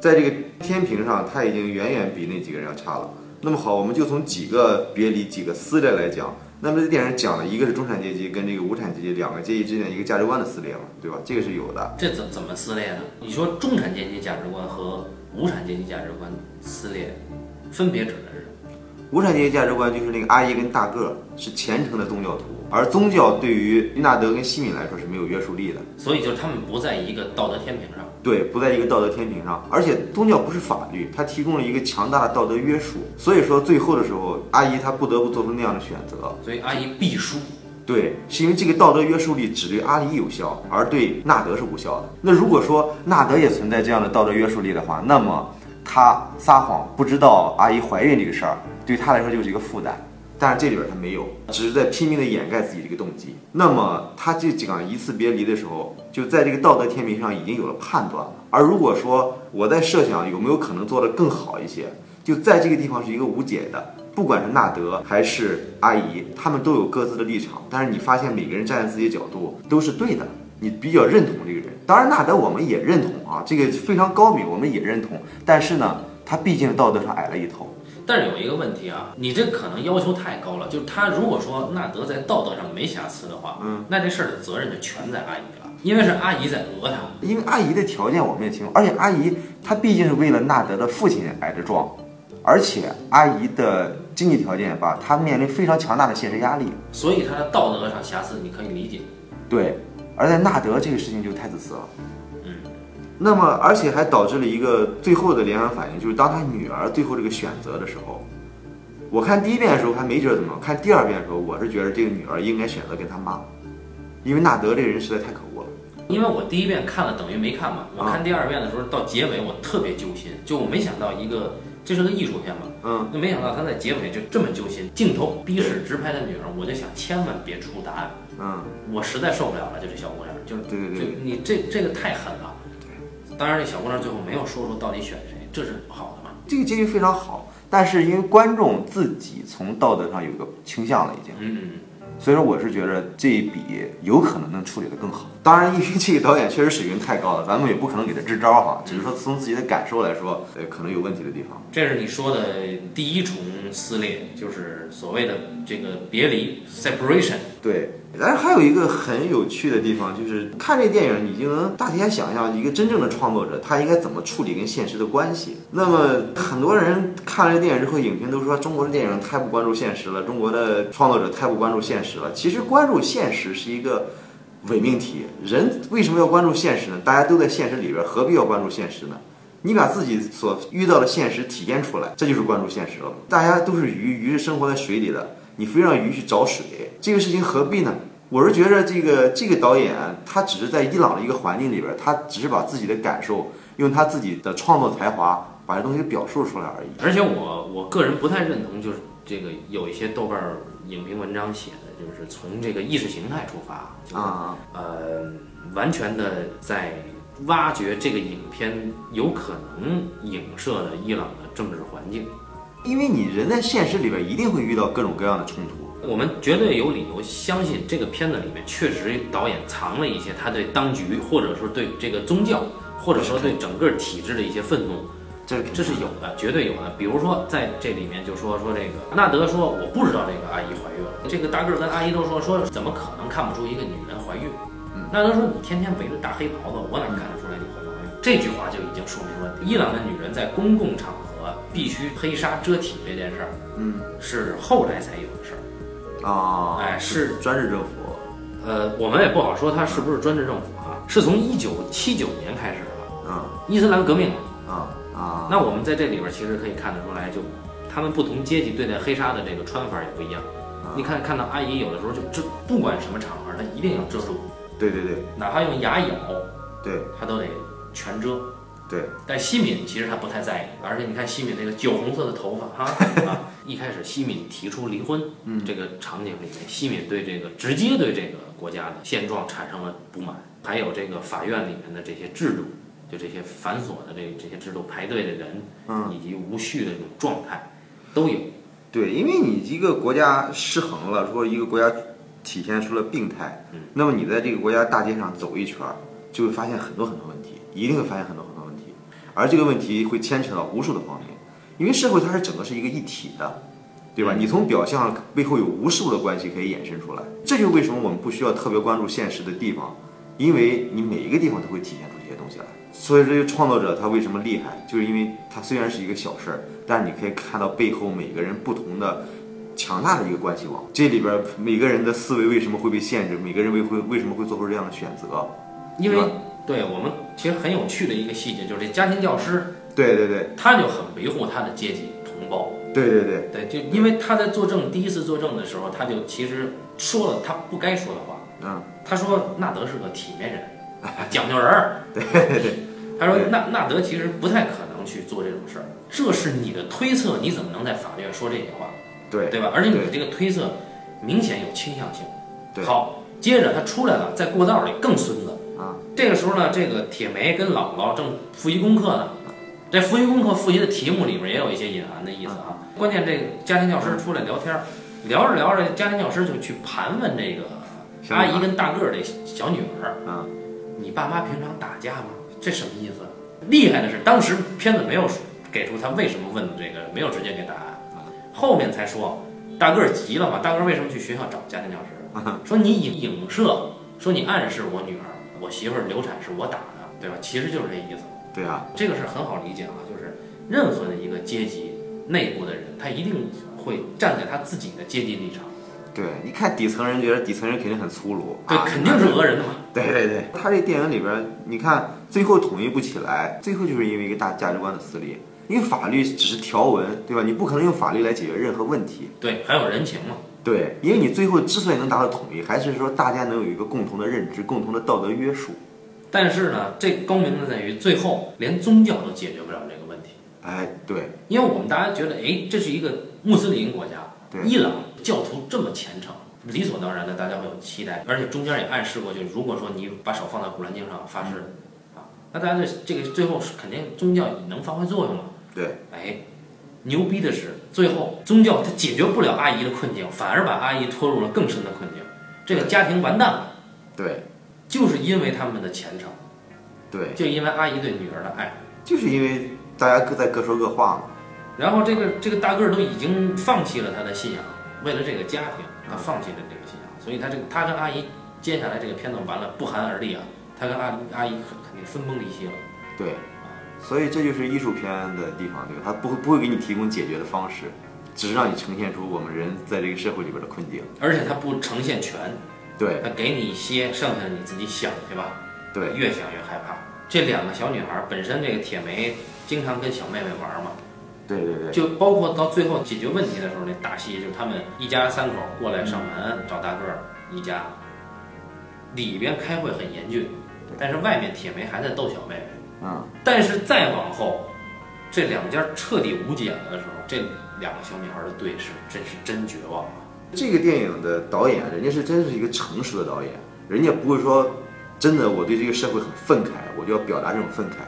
在这个天平上，他已经远远比那几个人要差了。那么好，我们就从几个别离、几个撕裂来讲。那么这电影讲了一个是中产阶级跟这个无产阶级两个阶级之间一个价值观的撕裂嘛，对吧？这个是有的。这怎怎么撕裂呢？你说中产阶级价值观和无产阶级价值观撕裂，分别指的是什么？无产阶级价值观就是那个阿姨跟大个儿是虔诚的宗教徒，而宗教对于纳德跟西敏来说是没有约束力的。所以就是他们不在一个道德天平上。对，不在一个道德天平上，而且宗教不是法律，它提供了一个强大的道德约束。所以说，最后的时候，阿姨她不得不做出那样的选择。所以阿姨必输。对，是因为这个道德约束力只对阿姨有效，而对纳德是无效的。那如果说纳德也存在这样的道德约束力的话，那么他撒谎不知道阿姨怀孕这个事儿，对他来说就是一个负担。但是这里边他没有，只是在拼命的掩盖自己这个动机。那么他这讲一次别离的时候，就在这个道德天平上已经有了判断。而如果说我在设想有没有可能做得更好一些，就在这个地方是一个无解的。不管是纳德还是阿姨，他们都有各自的立场，但是你发现每个人站在自己的角度都是对的，你比较认同这个人。当然，纳德我们也认同啊，这个非常高明，我们也认同。但是呢，他毕竟道德上矮了一头。但是有一个问题啊，你这可能要求太高了。就是他如果说纳德在道德上没瑕疵的话，嗯，那这事儿的责任就全在阿姨了，因为是阿姨在讹他。因为阿姨的条件我们也清楚，而且阿姨她毕竟是为了纳德的父亲挨着撞，而且阿姨的经济条件吧，她面临非常强大的现实压力。所以她的道德上瑕疵你可以理解。对，而在纳德这个事情就太自私了。嗯，那么而且还导致了一个最后的连环反应，就是当他女儿最后这个选择的时候，我看第一遍的时候还没觉得怎么样，看第二遍的时候，我是觉得这个女儿应该选择跟他妈，因为纳德这个人实在太可恶了。因为我第一遍看了等于没看嘛，我看第二遍的时候到结尾我特别揪心，就我没想到一个这是个艺术片嘛，嗯，就没想到他在结尾就这么揪心，镜头逼视直拍他女儿，我就想千万别出答案，嗯，我实在受不了了，就这小姑娘，就是就对对对，你这这个太狠了。当然，这小姑娘最后没有说出到底选谁，这是好的嘛？这个结局非常好，但是因为观众自己从道德上有一个倾向了已经。嗯嗯，所以说，我是觉得这一笔有可能能处理得更好。当然，因为这个导演确实水平太高了，(laughs) 咱们也不可能给他支招哈。只是说从自己的感受来说，呃，可能有问题的地方。这是你说的第一重撕裂，就是所谓的这个别离 （separation）。对，但是还有一个很有趣的地方，就是看这电影，你就能大体上想象一个真正的创作者他应该怎么处理跟现实的关系。那么很多人看了这电影之后，影评都说中国的电影太不关注现实了，中国的创作者太不关注现实了。其实关注现实是一个伪命题。人为什么要关注现实呢？大家都在现实里边，何必要关注现实呢？你把自己所遇到的现实体现出来，这就是关注现实了。大家都是鱼，鱼是生活在水里的，你非让鱼去找水，这个事情何必呢？我是觉得这个这个导演他只是在伊朗的一个环境里边，他只是把自己的感受用他自己的创作才华把这东西表述出来而已。而且我我个人不太认同，就是这个有一些豆瓣影评文章写的，就是从这个意识形态出发，就是啊，呃，完全的在挖掘这个影片有可能影射的伊朗的政治环境。因为你人在现实里边一定会遇到各种各样的冲突。我们绝对有理由相信，这个片子里面确实导演藏了一些他对当局，或者说对这个宗教，或者说对整个体制的一些愤怒，这是这是有的，绝对有的。比如说在这里面就说说这个纳德说我不知道这个阿姨怀孕了，这个大个儿跟阿姨都说说怎么可能看不出一个女人怀孕？纳德说你天天围着大黑袍子，我哪看得出来你怀不怀孕？这句话就已经说明问题。伊朗的女人在公共场合必须黑纱遮体这件事儿，嗯是后来才有的事儿。啊，哎是专制政府。呃，我们也不好说它是不是专制政府啊，是从一九七九年开始的啊伊斯兰革命。啊啊，那我们在这里边其实可以看得出来，就他们不同阶级对待黑纱的这个穿法也不一样。你看，看到阿姨有的时候就遮，不管什么场合，她一定要遮住，对对对。哪怕用牙咬，对，她都得全遮。对，但西敏其实她不太在意，而且你看西敏那个酒红色的头发哈 (laughs) 啊，一开始西敏提出离婚，嗯。这个场景里面，西敏对这个直接对这个国家的现状产生了不满，还有这个法院里面的这些制度，就这些繁琐的这这些制度排队的人，嗯，以及无序的这种状态，都有。对，因为你一个国家失衡了，说一个国家体现出了病态，嗯那么你在这个国家大街上走一圈儿，就会发现很多很多问题，一定会发现很多很多问题，而这个问题会牵扯到无数的方面，因为社会它是整个是一个一体的，对吧？嗯你从表象背后有无数的关系可以衍生出来，这就是为什么我们不需要特别关注现实的地方，因为你每一个地方都会体现出这些东西来。所以这个创作者他为什么厉害，就是因为他虽然是一个小事儿，但你可以看到背后每个人不同的强大的一个关系网。这里边儿每个人的思维为什么会被限制，每个人为会为什么会做出这样的选择？因为对我们其实很有趣的一个细节，就是这家庭教师对对对他就很维护他的阶级同胞。对对对对，就因为他在作证第一次作证的时候，他就其实说了他不该说的话。嗯，他说纳德是个体面人，(laughs) 讲究人儿。(laughs) 对对对，他说对纳纳德其实不太可能去做这种事儿，这是你的推测，你怎么能在法院说这些话，对对吧？而且你对这个推测明显有倾向性。对好，接着他出来了，在过道里更孙子。啊，这个时候呢，这个铁梅跟姥姥正复习功课呢。这复习功课复习的题目里面也有一些隐含的意思啊。关键这个家庭教师出来聊天儿，聊着聊着，家庭教师就去盘问这个阿姨跟大个儿这小女儿，啊，你爸妈平常打架吗？这什么意思？厉害的是，当时片子没有给出他为什么问这个，没有直接给答案，后面才说大个儿急了嘛。大个儿为什么去学校找家庭教师？说你影影射，说你暗示我女儿，我媳妇儿流产是我打的，对吧？其实就是这意思。对啊，这个是很好理解啊，就是任何的一个阶级内部的人，他一定会站在他自己的阶级立场，对，你看底层人觉得底层人肯定很粗鲁，对，啊肯定是讹人的嘛。对对对，他这电影里边，你看最后统一不起来，最后就是因为一个大价值观的撕裂。因为法律只是条文，对吧？你不可能用法律来解决任何问题。对，还有人情嘛。对，因为你最后之所以能达到统一，还是说大家能有一个共同的认知、共同的道德约束。但是呢，这高明的在于最后连宗教都解决不了这个问题，哎，对因为我们大家觉得，哎，这是一个穆斯林国家，对伊朗教徒这么虔诚，理所当然的大家会有期待，而且中间也暗示过，就如果说你把手放在古兰经上发誓，啊，那大家这这个最后是肯定宗教能发挥作用了。对哎，牛逼的是，最后宗教它解决不了阿姨的困境，反而把阿姨拖入了更深的困境，这个家庭完蛋了，对就是因为他们的虔诚，对，就因为阿姨对女儿的爱。就是因为大家各在各说各话嘛。然后这个这个大个儿都已经放弃了他的信仰，为了这个家庭，他放弃了这个信仰，所以他这个他跟阿姨接下来这个片子完了不寒而栗啊，他跟阿阿姨肯定分崩离析了。对，所以这就是艺术片的地方，对吧？他不会不会给你提供解决的方式，只是让你呈现出我们人在这个社会里边的困境。而且他不呈现全，对他给你一些，剩下的你自己想去吧。对越想越害怕。这两个小女孩本身这个铁梅经常跟小妹妹玩嘛，对对对。就包括到最后解决问题的时候，那大戏就是他们一家三口过来上门找大个儿一家，里边开会很严峻，但是外面铁梅还在逗小妹妹。嗯，但是再往后，这两家彻底无解了的时候，这两个小女孩的对视真是真绝望啊！这个电影的导演，人家是真是一个成熟的导演，人家不会说真的我对这个社会很愤慨，我就要表达这种愤慨，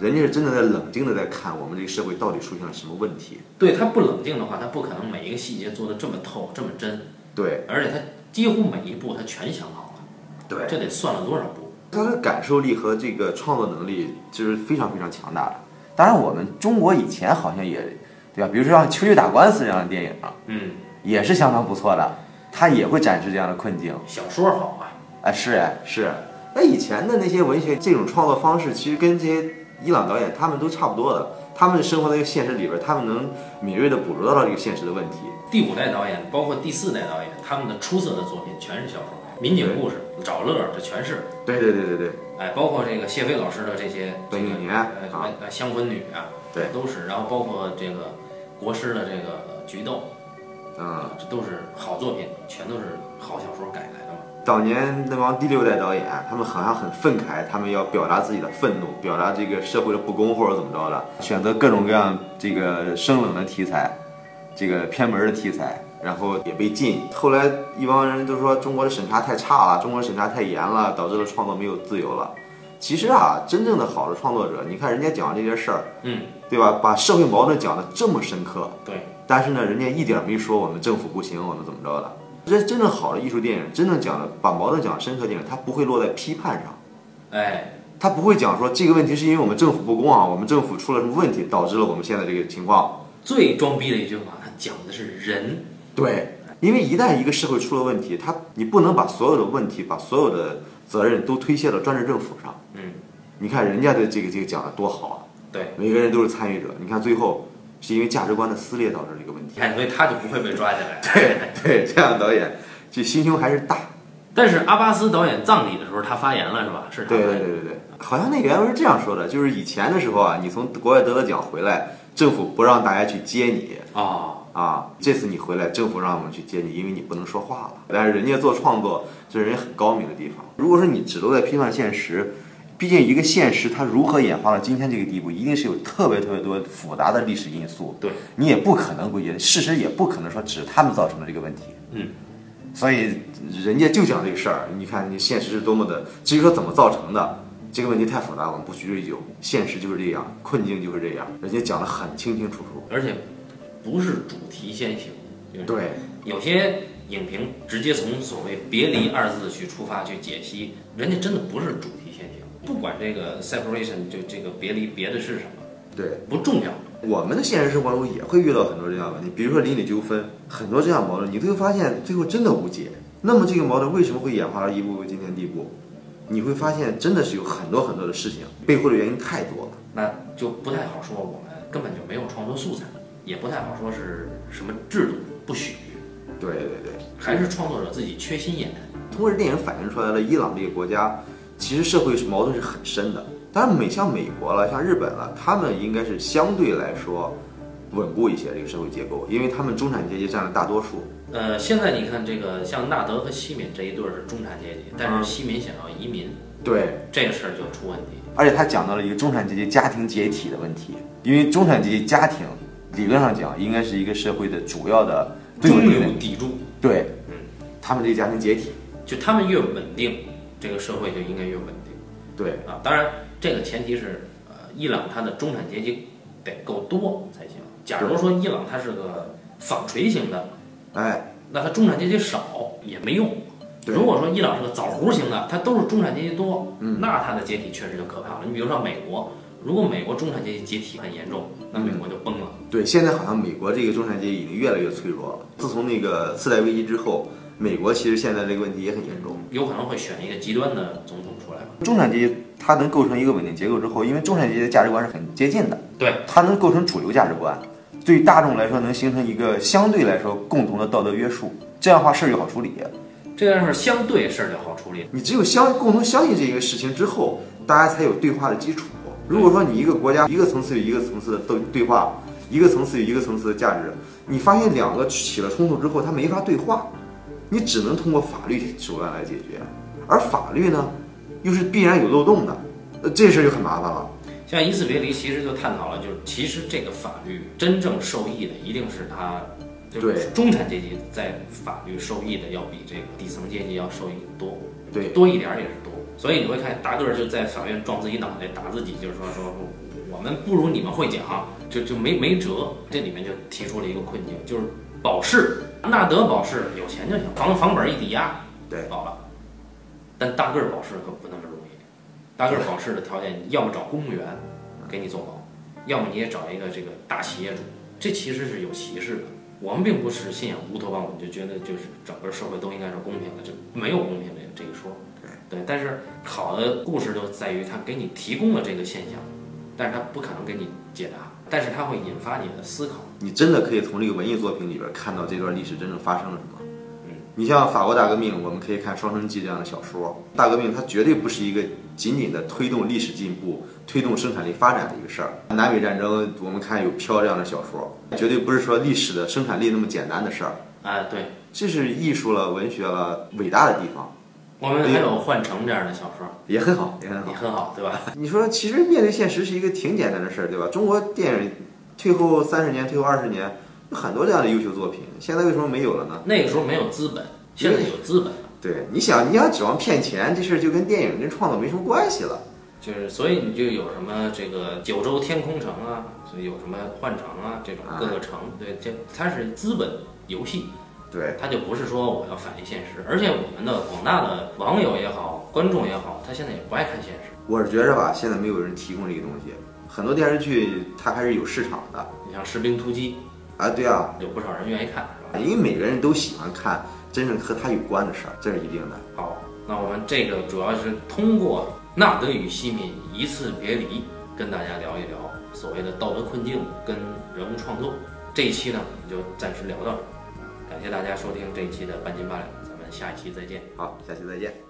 人家是真的在冷静的在看我们这个社会到底出现了什么问题。对他不冷静的话，他不可能每一个细节做得这么透、这么真，对而且他几乎每一步他全想好了。对，这得算了多少步？他的感受力和这个创作能力就是非常非常强大的。当然，我们中国以前好像也对吧？比如说像《秋菊打官司》这样的电影啊，嗯，也是相当不错的，他也会展示这样的困境。小说好啊，哎，是哎是。那以前的那些文学这种创作方式，其实跟这些伊朗导演他们都差不多的。他们生活在一个现实里边，他们能敏锐地捕捉到这个现实的问题。第五代导演，包括第四代导演，他们的出色的作品全是小说，民警故事、找乐儿，这全是。对对对对对哎，包括这个谢飞老师的这些这个本命年呃香魂女啊，对都是。然后包括这个国师的这个菊豆，啊，这都是好作品，全都是好小说改来的嘛。当年那帮第六代导演，他们好像很愤慨，他们要表达自己的愤怒，表达这个社会的不公或者怎么着的，选择各种各样这个生冷的题材，这个偏门的题材，然后也被禁。后来一帮人都说中国的审查太差了，中国的审查太严了，导致了创作没有自由了。其实啊，真正的好的创作者，你看人家讲这些事儿，嗯，对吧？把社会矛盾讲得这么深刻，对，但是呢，人家一点没说我们政府不行，我们怎么着的。这真正好的艺术电影，真正讲的把矛盾讲深刻的电影，它不会落在批判上，哎，它不会讲说这个问题是因为我们政府不公啊，我们政府出了什么问题导致了我们现在这个情况。最装逼的一句话，它讲的是人。对，因为一旦一个社会出了问题，它你不能把所有的问题、把所有的责任都推卸到专制政府上。嗯，你看人家的这个这个讲的多好啊，对，每个人都是参与者。你看最后是因为价值观的撕裂导致这个问题。哎，所以他就不会被抓起来。(laughs) 对对，这样导演就心胸还是大。但是阿巴斯导演葬礼的时候，他发言了是吧？是他对对对对对，好像那原文是这样说的，就是以前的时候啊，你从国外得了奖回来，政府不让大家去接你哦，啊，这次你回来，政府让我们去接你，因为你不能说话了。但是人家做创作，这是人家很高明的地方。如果说你只都在批判现实，毕竟一个现实它如何演化到今天这个地步，一定是有特别特别多复杂的历史因素。对，你也不可能归结，事实也不可能说只是他们造成的这个问题。嗯，所以人家就讲这个事儿，你看你现实是多么的，至于说怎么造成的，这个问题太复杂，我们不去追究。现实就是这样，困境就是这样，人家讲的很清清楚楚。而且不是主题先行。就是对，有些影评直接从所谓“别离”二字去出发去解析，人家真的不是主不管这个 separation 就这个别离别的是什么对，不重要。我们的现实生活中也会遇到很多这样的问题，比如说邻里纠纷，很多这样矛盾，你都会发现最后真的无解。那么这个矛盾为什么会演化到一步步今天地步？你会发现真的是有很多很多的事情，背后的原因太多了。那就不太好说，我们根本就没有创作素材，也不太好说是什么制度不许，对对对，还是创作者自己缺心眼。通过这电影反映出来了，伊朗这个国家其实社会是矛盾是很深的。当然，美像美国了，像日本了，他们应该是相对来说稳固一些这个社会结构，因为他们中产阶级占了大多数。呃，现在你看这个像纳德和西敏这一对儿是中产阶级，但嗯是西敏想要移民，对，这个事儿就出问题。而且他讲到了一个中产阶级家庭解体的问题，因为中产阶级家庭理论上讲应该是一个社会的主要的中流砥柱，对嗯，他们这个家庭解体，就他们越稳定，这个社会就应该越稳定对啊。当然，这个前提是，呃，伊朗它的中产阶级得够多才行。假如说伊朗它是个纺锤型的，哎，那它中产阶级少也没用。如果说伊朗是个枣核型的，它都是中产阶级多，嗯那它的解体确实就可怕了。你比如说美国，如果美国中产阶级解体很严重，那美国就崩了。对，现在好像美国这个中产阶级已经越来越脆弱了。自从那个次贷危机之后，美国其实现在这个问题也很严重。有可能会选一个极端的总统出来吧？中产阶级它能构成一个稳定结构之后，因为中产阶级的价值观是很接近的，对，它能构成主流价值观，对于大众来说能形成一个相对来说共同的道德约束，这样的话事儿就好处理。这样是相对事儿就好处理。你只有相共同相信这个事情之后，大家才有对话的基础。如果说你一个国家一个层次有一个层次的对对话，一个层次有一个层次的价值，你发现两个起了冲突之后，它没法对话，你只能通过法律手段来解决，而法律呢，又是必然有漏洞的，呃，这事儿就很麻烦了。像以此为例，其实就探讨了，就是其实这个法律真正受益的一定是他，就是对中产阶级在法律受益的要比这个底层阶级要受益多，对多一点儿也是多。所以你会看大个儿就在法院撞自己脑袋打自己，就是说说我们不如你们会讲，就就没没辙。这里面就提出了一个困境，就是保释，纳德保释有钱就行，房房本一抵押，对保了。但大个儿保释可不那么容易，大个儿保释的条件，你要么找公务员给你做保，要么你也找一个这个大企业主，这其实是有歧视的。我们并不是信仰乌托邦，我们就觉得就是整个社会都应该是公平的，这没有公平这这一说。对，但是好的故事就在于它给你提供了这个现象，但是它不可能给你解答，但是它会引发你的思考。你真的可以从这个文艺作品里边看到这段历史真正发生了什么。嗯，你像法国大革命，我们可以看《双城记》这样的小说。大革命它绝对不是一个仅仅的推动历史进步、推动生产力发展的一个事儿。南北战争，我们看有《飘》这样的小说，绝对不是说历史的生产力那么简单的事儿。哎，对，这是艺术了、文学了伟大的地方，我们还有《幻城》这样的小说，也很好，也很好也。很好，对吧？你说，其实面对现实是一个挺简单的事儿，对吧？中国电影退后三十年、退后二十年，有很多这样的优秀作品，现在为什么没有了呢？那个时候没有资本，现在有资本，对，你想，你要指望骗钱，这事儿就跟电影跟创作没什么关系了。就是所以你就有什么这个九州天空城啊，所以有什么幻城啊这种各个城，对，这它是资本游戏，对，他就不是说我要反映现实，而且我们的广大的网友也好，观众也好，他现在也不爱看现实。我是觉着吧，现在没有人提供这个东西，很多电视剧它还是有市场的你像《士兵突击啊。对啊，》，有不少人愿意看，是吧？因为每个人都喜欢看真正和他有关的事儿，这是一定的。好，那我们这个主要是通过纳德与西敏一次别离，跟大家聊一聊所谓的道德困境跟人物创作。这一期呢，我们就暂时聊到这儿，感谢大家收听这一期的半斤八两，咱们下一期再见。好，下期再见。